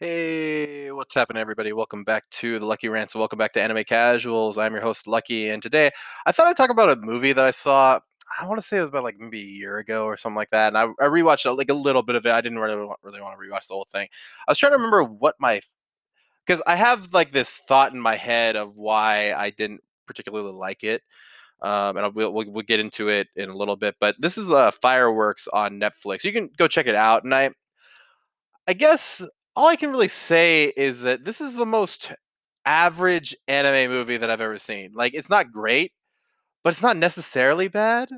Hey, what's happening, everybody? Welcome back to the Lucky Rants. Welcome back to Anime Casuals. I'm your host, Lucky, and today I thought I'd talk about a movie that I saw. I want to say it was about like maybe a year ago or something like that, and I, I rewatched like a little bit of it. I didn't really want, really want to rewatch the whole thing. I was trying to remember what my because I have like this thought in my head of why I didn't particularly like it. Um, and we'll, we'll we'll get into it in a little bit, but this is uh, Fireworks on Netflix. You can go check it out, and I I guess all I can really say is that this is the most average anime movie that I've ever seen. Like, it's not great, but it's not necessarily bad.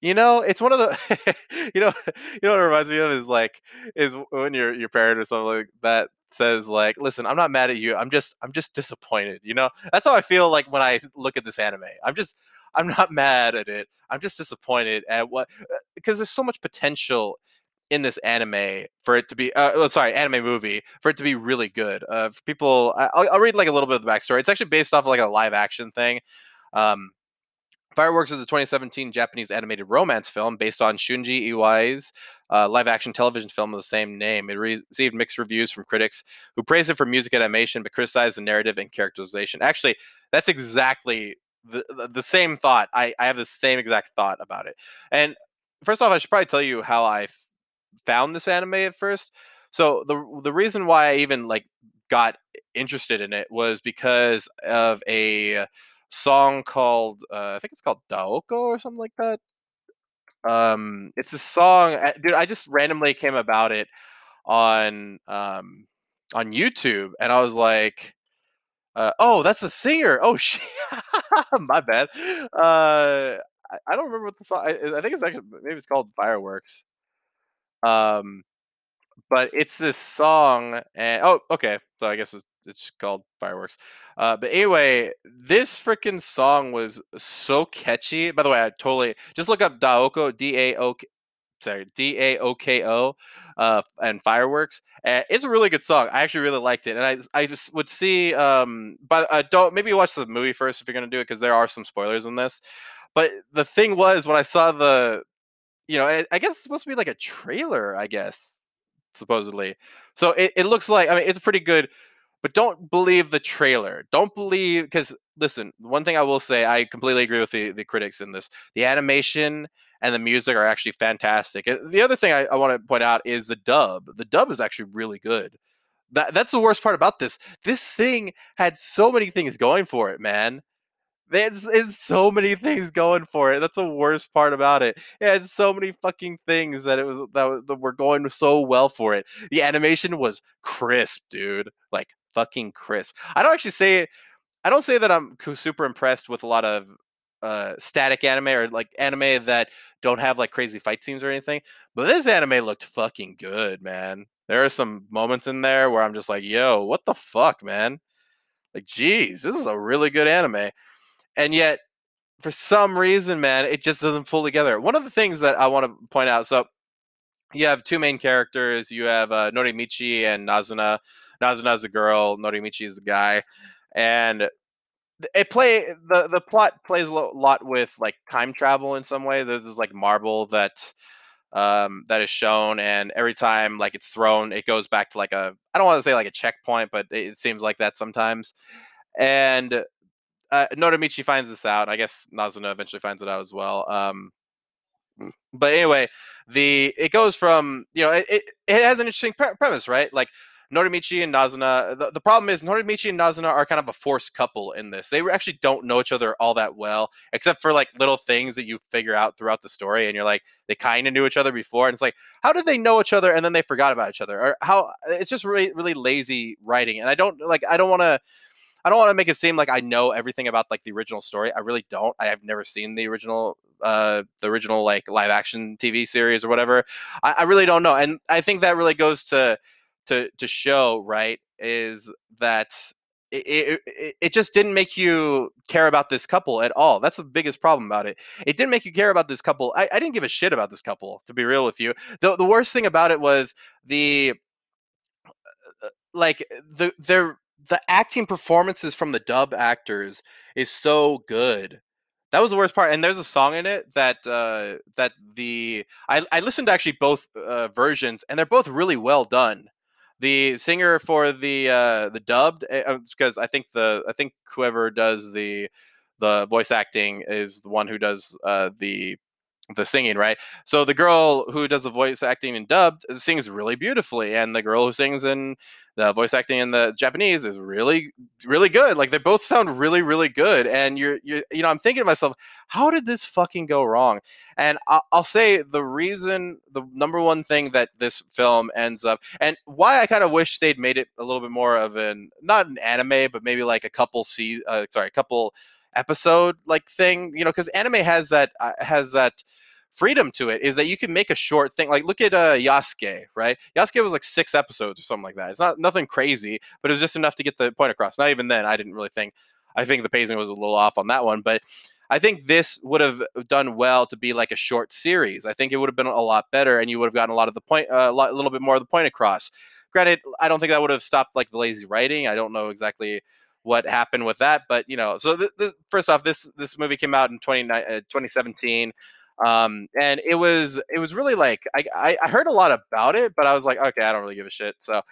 You know, it's one of the you know you know what it reminds me of is like is when your your parent or something like that says like, "Listen, I'm not mad at you. I'm just I'm just disappointed." You know, that's how I feel like when I look at this anime. I'm just I'm not mad at it. I'm just disappointed at what uh, because there's so much potential in this anime for it to be uh, oh, sorry anime movie for it to be really good uh for people I, will I'll read like a little bit of the backstory it's actually based off of like a live action thing um Fireworks is a 2017 Japanese animated romance film based on Shunji Iwai's uh, live action television film of the same name. It re- received mixed reviews from critics who praised it for music and animation but criticized the narrative and characterization. Actually, that's exactly the, the, the same thought. I, I have the same exact thought about it. And first off, I should probably tell you how I found this anime at first. So the the reason why I even like got interested in it was because of a song called uh, I think it's called Daoko or something like that. Um, it's a song, uh, dude. I just randomly came about it on um on YouTube, and I was like, uh, "Oh, that's a singer." Oh shit, my bad. Uh, I, I don't remember what the song. I, I think it's actually maybe it's called Fireworks. Um, but it's this song, and oh, okay. So I guess it's, it's called Fireworks. Uh, but anyway, this freaking song was so catchy. By the way, I totally just look up Daoko D A O sorry D A O K O, uh, and Fireworks. It's a really good song. I actually really liked it, and I I just would see um, but uh, don't maybe watch the movie first if you're gonna do it because there are some spoilers in this. But the thing was when I saw the you know, I, I guess it's supposed to be like a trailer, I guess, supposedly. So it, it looks like, I mean, it's pretty good, but don't believe the trailer. Don't believe, because listen, one thing I will say, I completely agree with the, the critics in this. The animation and the music are actually fantastic. The other thing I, I want to point out is the dub. The dub is actually really good. That, that's the worst part about this. This thing had so many things going for it, man. There's, it's so many things going for it. That's the worst part about it. It had so many fucking things that it was that, that were going so well for it. The animation was crisp, dude. Like fucking crisp. I don't actually say I don't say that I'm super impressed with a lot of uh, static anime or like anime that don't have like crazy fight scenes or anything. But this anime looked fucking good, man. There are some moments in there where I'm just like, yo, what the fuck, man? Like, geez, this is a really good anime and yet for some reason, man, it just doesn't pull together. One of the things that I want to point out, so you have two main characters. You have uh, Norimichi and Nazuna. Nazuna is the girl. Norimichi is the guy, and it play the the plot plays a lot with like time travel in some way. There's this like marble that um, that is shown, and every time like it's thrown, it goes back to like a I don't want to say like a checkpoint, but it seems like that sometimes. And uh, finds this out. I guess Nazuna eventually finds it out as well. Um, but anyway, the it goes from you know it, it, it has an interesting pre- premise, right? Like Norimichi and Nazuna. The, the problem is Norimichi and Nazuna are kind of a forced couple in this. They actually don't know each other all that well, except for like little things that you figure out throughout the story. And you're like, they kind of knew each other before, and it's like, how did they know each other and then they forgot about each other? Or how? It's just really really lazy writing, and I don't like. I don't want to I don't want to make it seem like I know everything about like the original story. I really don't. I have never seen the original uh the original like live action TV series or whatever. I, I really don't know. And I think that really goes to to to show, right, is that it, it, it just didn't make you care about this couple at all. That's the biggest problem about it. It didn't make you care about this couple. I, I didn't give a shit about this couple, to be real with you. The, the worst thing about it was the uh, like the their the acting performances from the dub actors is so good. That was the worst part. And there's a song in it that uh, that the I, I listened to actually both uh, versions, and they're both really well done. the singer for the uh, the dubbed because uh, I think the I think whoever does the the voice acting is the one who does uh, the the singing, right? So the girl who does the voice acting in dubbed sings really beautifully, and the girl who sings in the voice acting in the Japanese is really, really good. Like they both sound really, really good. And you're, you're you know, I'm thinking to myself, how did this fucking go wrong? And I'll, I'll say the reason, the number one thing that this film ends up, and why I kind of wish they'd made it a little bit more of an not an anime, but maybe like a couple see, uh, sorry, a couple episode like thing, you know, because anime has that uh, has that freedom to it is that you can make a short thing. Like look at uh, Yasuke, right? Yasuke was like six episodes or something like that. It's not nothing crazy, but it was just enough to get the point across. Not even then, I didn't really think. I think the pacing was a little off on that one, but I think this would have done well to be like a short series. I think it would have been a lot better, and you would have gotten a lot of the point, uh, a lot, a little bit more of the point across. Granted, I don't think that would have stopped like the lazy writing. I don't know exactly what happened with that. But you know, so first off, this this movie came out in 20, uh, 2017. Um, and it was it was really like I, I heard a lot about it, but I was like, okay, I don't really give a shit. So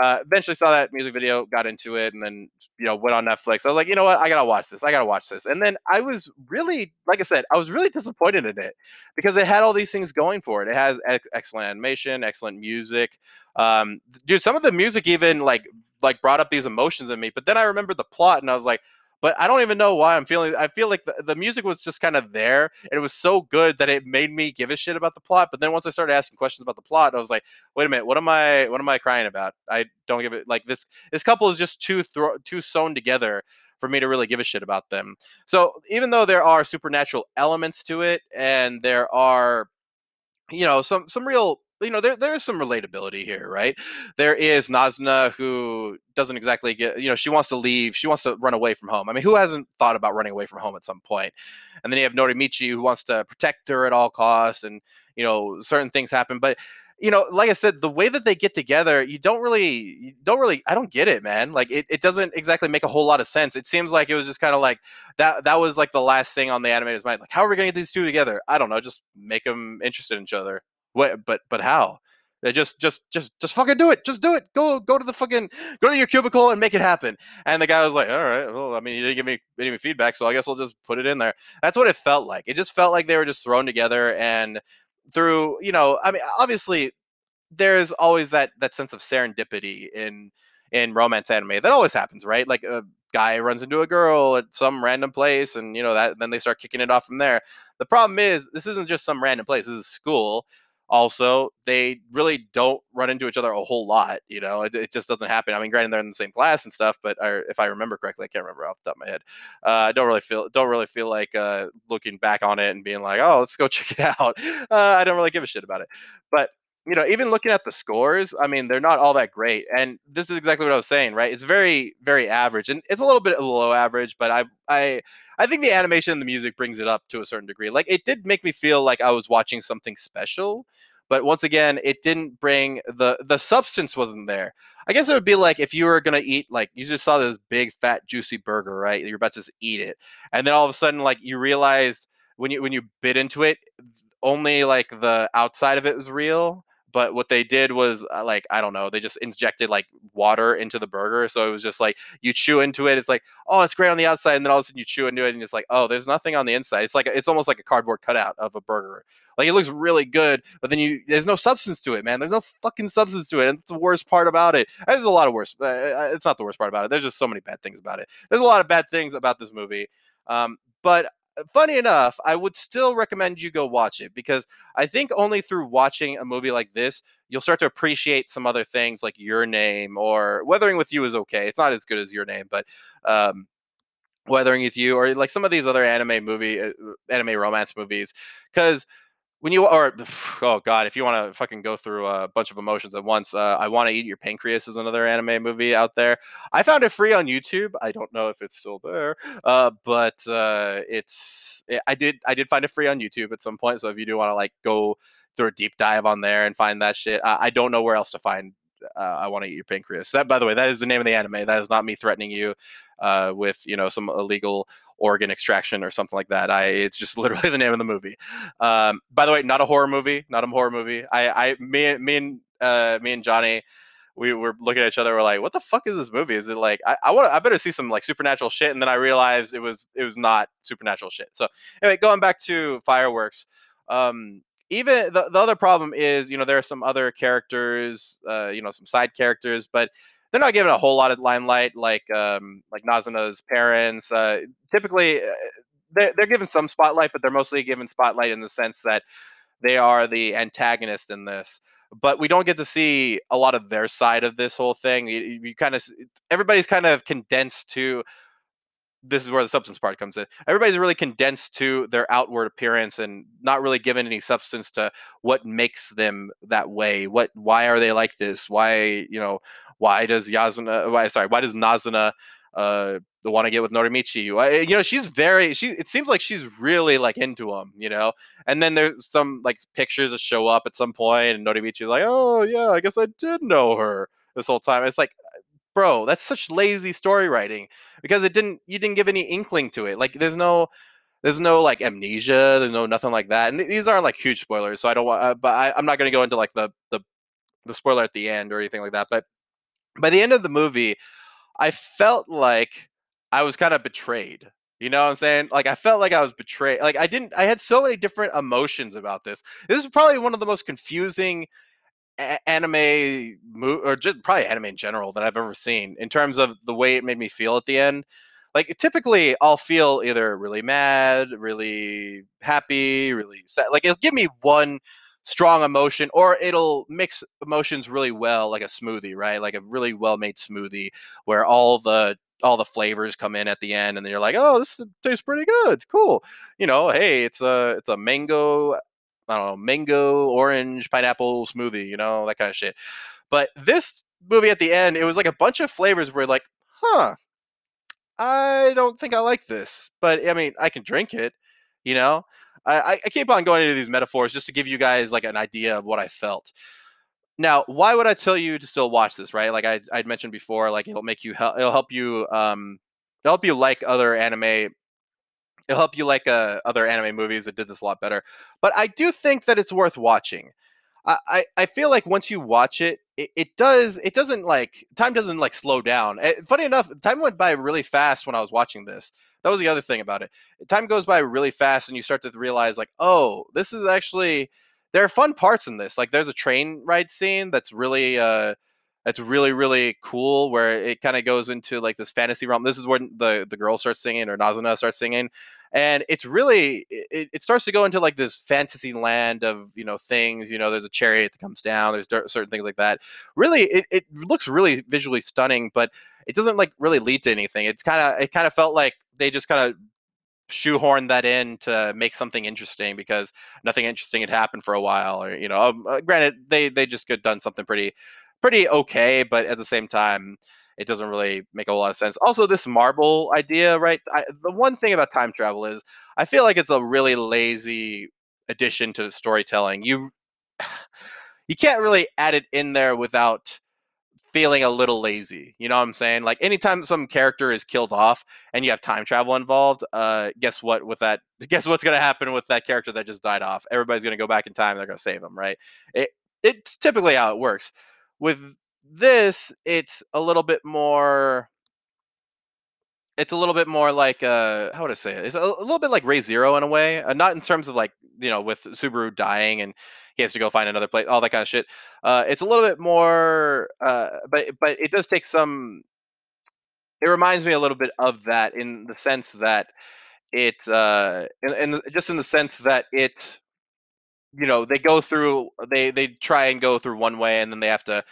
uh, eventually saw that music video, got into it, and then you know went on Netflix. I was like, you know what, I gotta watch this. I gotta watch this. And then I was really, like I said, I was really disappointed in it because it had all these things going for it. It has ex- excellent animation, excellent music. Um, dude, some of the music even like like brought up these emotions in me. But then I remembered the plot, and I was like, but I don't even know why I'm feeling. I feel like the, the music was just kind of there, and it was so good that it made me give a shit about the plot. But then once I started asking questions about the plot, I was like, wait a minute, what am I? What am I crying about? I don't give it like this. This couple is just too thro- too sewn together for me to really give a shit about them. So even though there are supernatural elements to it, and there are, you know, some some real you know there there is some relatability here, right? There is Nazuna who doesn't exactly get you know she wants to leave, she wants to run away from home. I mean, who hasn't thought about running away from home at some point? And then you have Norimichi who wants to protect her at all costs, and you know certain things happen, but you know, like I said, the way that they get together, you don't really, you don't really, I don't get it, man. Like it, it doesn't exactly make a whole lot of sense. It seems like it was just kind of like that. That was like the last thing on the animator's mind. Like, how are we gonna get these two together? I don't know. Just make them interested in each other. What? But but how? Just just just just fucking do it. Just do it. Go go to the fucking go to your cubicle and make it happen. And the guy was like, "All right. Well, I mean, you didn't give me any feedback, so I guess we'll just put it in there." That's what it felt like. It just felt like they were just thrown together and through, you know, I mean, obviously there's always that that sense of serendipity in in romance anime. That always happens, right? Like a guy runs into a girl at some random place and you know that then they start kicking it off from there. The problem is this isn't just some random place. This is school also they really don't run into each other a whole lot you know it, it just doesn't happen. I mean granted they're in the same class and stuff but I, if i remember correctly i can't remember off the top of my head uh, i don't really feel don't really feel like uh, looking back on it and being like oh let's go check it out. Uh, i don't really give a shit about it. But you know, even looking at the scores, I mean, they're not all that great. And this is exactly what I was saying, right? It's very, very average, and it's a little bit below average. But I, I, I think the animation and the music brings it up to a certain degree. Like it did make me feel like I was watching something special, but once again, it didn't bring the the substance wasn't there. I guess it would be like if you were gonna eat like you just saw this big fat juicy burger, right? You're about to just eat it, and then all of a sudden, like you realized when you when you bit into it, only like the outside of it was real but what they did was uh, like I don't know, they just injected like water into the burger, so it was just like you chew into it, it's like oh, it's great on the outside, and then all of a sudden you chew into it, and it's like oh, there's nothing on the inside. It's like it's almost like a cardboard cutout of a burger. Like it looks really good, but then you there's no substance to it, man. There's no fucking substance to it, and it's the worst part about it. There's a lot of worse. Uh, uh, it's not the worst part about it. There's just so many bad things about it. There's a lot of bad things about this movie. Um, but funny enough, I would still recommend you go watch it because I think only through watching a movie like this, you'll start to appreciate some other things like Your Name or Weathering with You is okay. It's not as good as Your Name, but um, Weathering with You or like some of these other anime movie, uh, anime romance movies, because when you or oh god, if you want to fucking go through a bunch of emotions at once, uh, I want to eat your pancreas is another anime movie out there. I found it free on YouTube. I don't know if it's still there, uh, but uh, it's it, I did I did find it free on YouTube at some point. So if you do want to like go through a deep dive on there and find that shit, I, I don't know where else to find. Uh, I want to eat your pancreas. That, by the way, that is the name of the anime. That is not me threatening you uh, with you know some illegal organ extraction or something like that. I it's just literally the name of the movie. Um, by the way, not a horror movie, not a horror movie. I I me me and uh, me and Johnny we were looking at each other. We're like, "What the fuck is this movie? Is it like I, I want? I better see some like supernatural shit." And then I realized it was it was not supernatural shit. So anyway, going back to fireworks. Um, even the, the other problem is, you know, there are some other characters, uh, you know, some side characters, but they're not given a whole lot of limelight, like um, like Nazuna's parents. Uh, typically, uh, they're, they're given some spotlight, but they're mostly given spotlight in the sense that they are the antagonist in this but we don't get to see a lot of their side of this whole thing. You, you kind of everybody's kind of condensed to this is where the substance part comes in. Everybody's really condensed to their outward appearance and not really given any substance to what makes them that way. What why are they like this? Why, you know, why does Yasuna why sorry, why does Nazuna uh want to get with Norimichi. Why, you know, she's very she it seems like she's really like into him, you know. And then there's some like pictures that show up at some point and Norimichi's like, "Oh, yeah, I guess I did know her this whole time." It's like bro, that's such lazy story writing because it didn't you didn't give any inkling to it. Like there's no there's no like amnesia, there's no nothing like that. And these aren't like huge spoilers, so I don't want uh, but I, I'm not going to go into like the the the spoiler at the end or anything like that, but by the end of the movie, I felt like I was kind of betrayed. You know what I'm saying? Like I felt like I was betrayed. Like I didn't I had so many different emotions about this. This is probably one of the most confusing anime or just probably anime in general that I've ever seen in terms of the way it made me feel at the end. Like typically I'll feel either really mad, really happy, really sad. Like it'll give me one strong emotion or it'll mix emotions really well like a smoothie, right? Like a really well made smoothie where all the all the flavors come in at the end and then you're like, "Oh, this tastes pretty good. Cool." You know, hey, it's a it's a mango I don't know, mango, orange, pineapple smoothie, you know, that kind of shit. But this movie at the end, it was like a bunch of flavors where like, huh, I don't think I like this. But I mean, I can drink it, you know? I, I keep on going into these metaphors just to give you guys like an idea of what I felt. Now, why would I tell you to still watch this, right? Like I I'd mentioned before, like it'll make you help it'll help you um it'll help you like other anime it'll help you like uh, other anime movies that did this a lot better. But I do think that it's worth watching. I, I, I feel like once you watch it, it, it does it doesn't like time doesn't like slow down. It, eh, funny enough, time went by really fast when I was watching this. That was the other thing about it. Time goes by really fast, and you start to realize like, oh, this is actually there are fun parts in this. Like there's a train ride scene that's really uh that's really really cool where it kind of goes into like this fantasy realm. This is when the the girl starts singing or nazuna starts singing and it's really it, it starts to go into like this fantasy land of you know things you know there's a chariot that comes down there's certain things like that. Really it, it looks really visually stunning but it doesn't like really lead to anything. It's kind of it kind of felt like they just kind of shoehorn that in to make something interesting because nothing interesting had happened for a while or you know um, uh, granted they they just could done something pretty pretty okay, but at the same time, it doesn't really make a lot of sense. Also, this marble idea, right? I, the one thing about time travel is I feel like it's a really lazy addition to storytelling. You you can't really add it in there without feeling a little lazy. You know what I'm saying? Like anytime some character is killed off and you have time travel involved, uh, guess what? With that, guess what's gonna happen with that character that just died off? Everybody's gonna go back in time. they're gonna save him, right? It it's typically how it works. With this, it's a little bit more. It's a little bit more like uh, how would I say it? It's a, a little bit like Re:Zero in a way, uh, not in terms of like you know with Subaru dying and he has to go find another place, all that kind of shit. Uh, it's a little bit more, uh, but but it does take some. It reminds me a little bit of that in the sense that it, uh, in, in just in the sense that it you know they go through they they try and go through one way and then they have to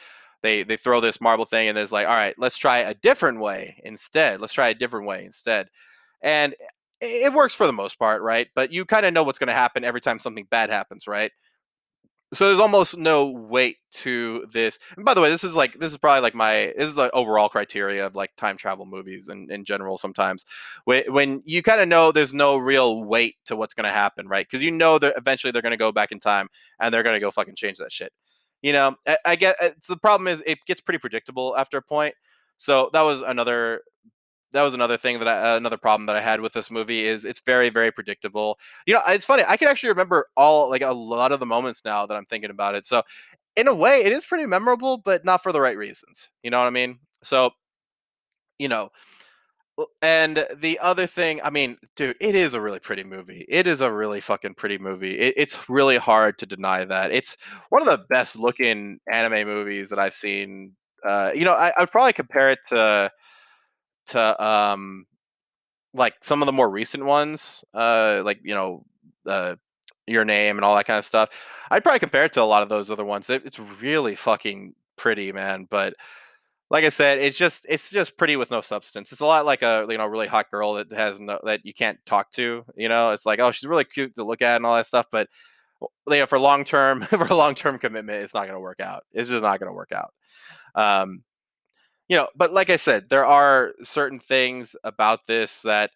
they they throw this marble thing and there's like all right let's try a different way instead. Let's try a different way instead. And eh, it works for the most part right? But you kind of know what's going to happen every time something bad happens right so there's almost no weight to this. And by the way, this is like this is probably like my this is the overall criteria of like time travel movies and in general. Sometimes when when you kind of know there's no real weight to what's going to happen, right? Because you know that eventually they're going to go back in time and they're going to go fucking change that shit. You know, I, I get the problem is it gets pretty predictable after a point. So that was another that was another thing that I, another problem that I had with this movie is it's very very predictable. You know, it's funny. I can actually remember all like a lot of the moments now that I'm thinking about it. So in a way, it is pretty memorable, but not for the right reasons. You know what I mean? So, you know, and the other thing, I mean, dude, it is a really pretty movie. It is a really fucking pretty movie. It, it's really hard to deny that. It's one of the best looking anime movies that I've seen. Uh, you know, I, I'd probably compare it to to um like some of the more recent ones, uh, like you know, uh, your name and all that kind of stuff. I'd probably compare it to a lot of those other ones. It, it's really fucking pretty, man. But like I said, it's just it's just pretty with no substance. It's a lot like a you know really hot girl that has no that you can't talk to. You know, it's like oh she's really cute to look at and all that stuff, but you know for long term for a long term commitment, it's not going to work out. It's just not going to work out. Um, you know, but like I said, there are certain things about this that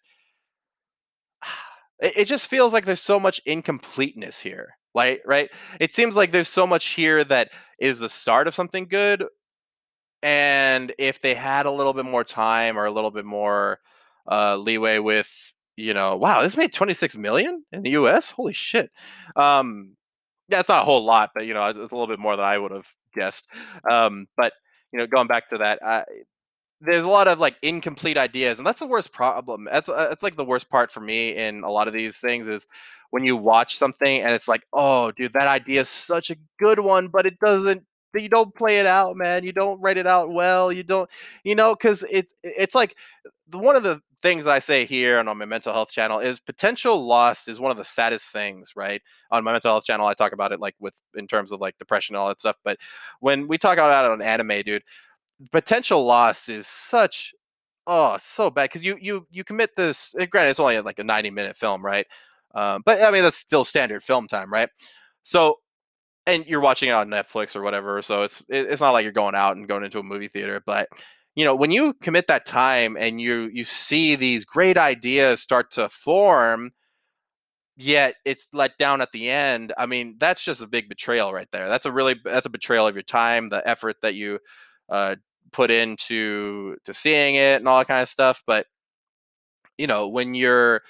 it, it just feels like there's so much incompleteness here. Like, right? It seems like there's so much here that is the start of something good. And if they had a little bit more time or a little bit more uh, leeway with, you know, wow, this made 26 million in the US. Holy shit. Um, yeah, it's not a whole lot, but you know, it's a little bit more than I would have guessed. Um, but you know, going back to that, uh, there's a lot of like incomplete ideas and that's the worst problem that's uh, that's like the worst part for me in a lot of these things is when you watch something and it's like oh dude that idea is such a good one but it doesn't you don't play it out man. You don't write it out well. You don't you know because it's it's like one of the things i say here and on my mental health channel is potential loss is one of the saddest things right? On my mental health channel i talk about it like with in terms of like depression and all that stuff but when we talk about it on anime dude potential loss is such oh so bad because you you you commit this granted it's only like a 90 minute film right? Um, but i mean that's still standard film time right? So and you're watching it on netflix or whatever so it's it's not like you're going out and going into a movie theater but you know when you commit that time and you you see these great ideas start to form yet it's let down at the end i mean that's just a big betrayal right there that's a really that's a betrayal of your time the effort that you uh, put into to seeing it and all that kind of stuff. But you know, when you're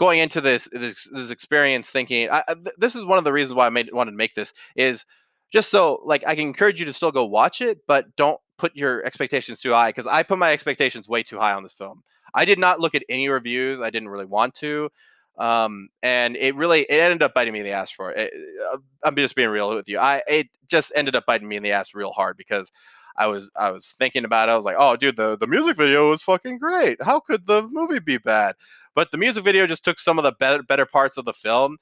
going into this this, this experience thinking, I, this is one of the reasons why I made wanted to make this is just so like I can encourage you to still go watch it, but don't put your expectations too high because I put my expectations way too high on this film. I did not look at any reviews. I didn't really want to. Um, and it really it ended up biting me in the ass for it. it uh, I'm just being real with you. I it just ended up biting me in the ass real hard because I was I was thinking about it. I was like, oh, dude, the, the music video was fucking great. How could the movie be bad? But the music video just took some of the better better parts of the film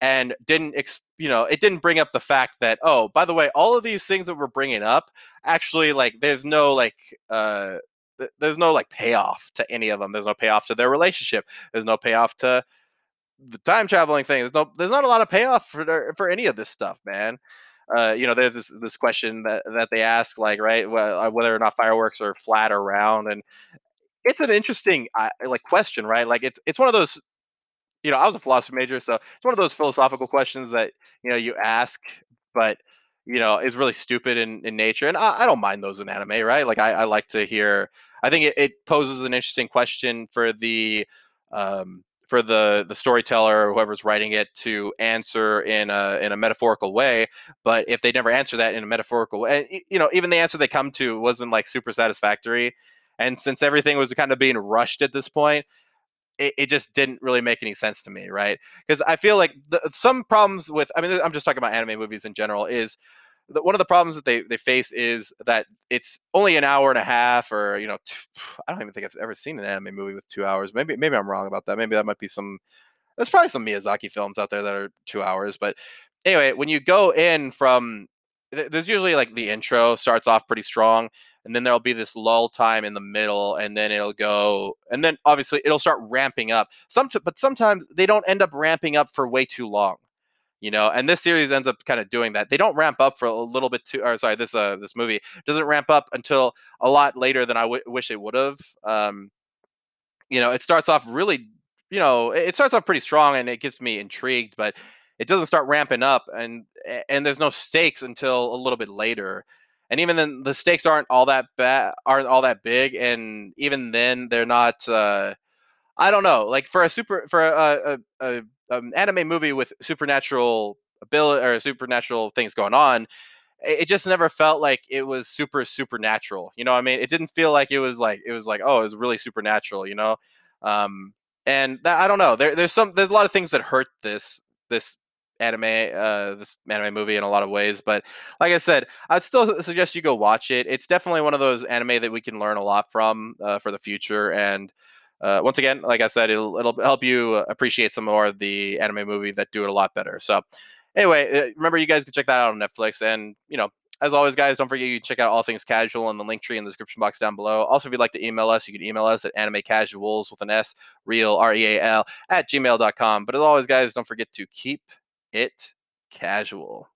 and didn't you know it didn't bring up the fact that oh by the way all of these things that we're bringing up actually like there's no like uh there's no like payoff to any of them. There's no payoff to their relationship. There's no payoff to the time traveling thing. There's no there's not a lot of payoff for for any of this stuff man. Uh, you know, there's this, this question that, that they ask, like, right, uh, whether or not fireworks are flat or round, and it's an interesting uh, like question, right? Like, it's it's one of those, you know, I was a philosophy major, so it's one of those philosophical questions that you know you ask, but you know, is really stupid in, in nature, and I, I don't mind those in anime, right? Like, I, I like to hear. I think it, it poses an interesting question for the um, for the the storyteller or whoever's writing it to answer in a in a metaphorical way. But if they never answer that in a metaphorical way, you know, even the answer they come to wasn't like super satisfactory. And since everything was kind of being rushed at this point, it, it just didn't really make any sense to me, right? Because I feel like the, some problems with, I mean, I'm just talking about anime movies in general, is one of the problems that they, they face is that it's only an hour and a half or you know I don't even think I've ever seen an anime movie with two hours maybe maybe I'm wrong about that maybe that might be some there's probably some Miyazaki films out there that are two hours but anyway when you go in from there's usually like the intro starts off pretty strong and then there'll be this lull time in the middle and then it'll go and then obviously it'll start ramping up. Some but sometimes they don't end up ramping up for way too long you know and this series ends up kind of doing that. They don't ramp up for a little bit too or sorry this uh this movie doesn't ramp up until a lot later than I w- wish it would have um you know it starts off really you know it starts off pretty strong and it gets me intrigued but it doesn't start ramping up and and there's no stakes until a little bit later and even then the stakes aren't all that bad aren't all that big and even then they're not uh I don't know. Like for a super for a, a, a um, anime movie with supernatural ability or supernatural things going on, it just never felt like it was super supernatural. You know, I mean, it didn't feel like it was like it was like oh, it was really supernatural. You know, um, and that, I don't know. There, there's some there's a lot of things that hurt this this anime uh this anime movie in a lot of ways but like i said i'd still suggest you go watch it it's definitely one of those anime that we can learn a lot from uh, for the future and uh, once again like i said it'll it'll help you appreciate some more of the anime movie that do it a lot better so anyway, uh, remember you guys can check that out on Netflix. And you know, as always, guys, don't forget you can check out all things casual in the Linktree in the description box down below. Also, if you'd like to email us, you can email us at animecasuals with an S, real R E A L at gmail.com. But as always, guys, don't forget to keep it casual.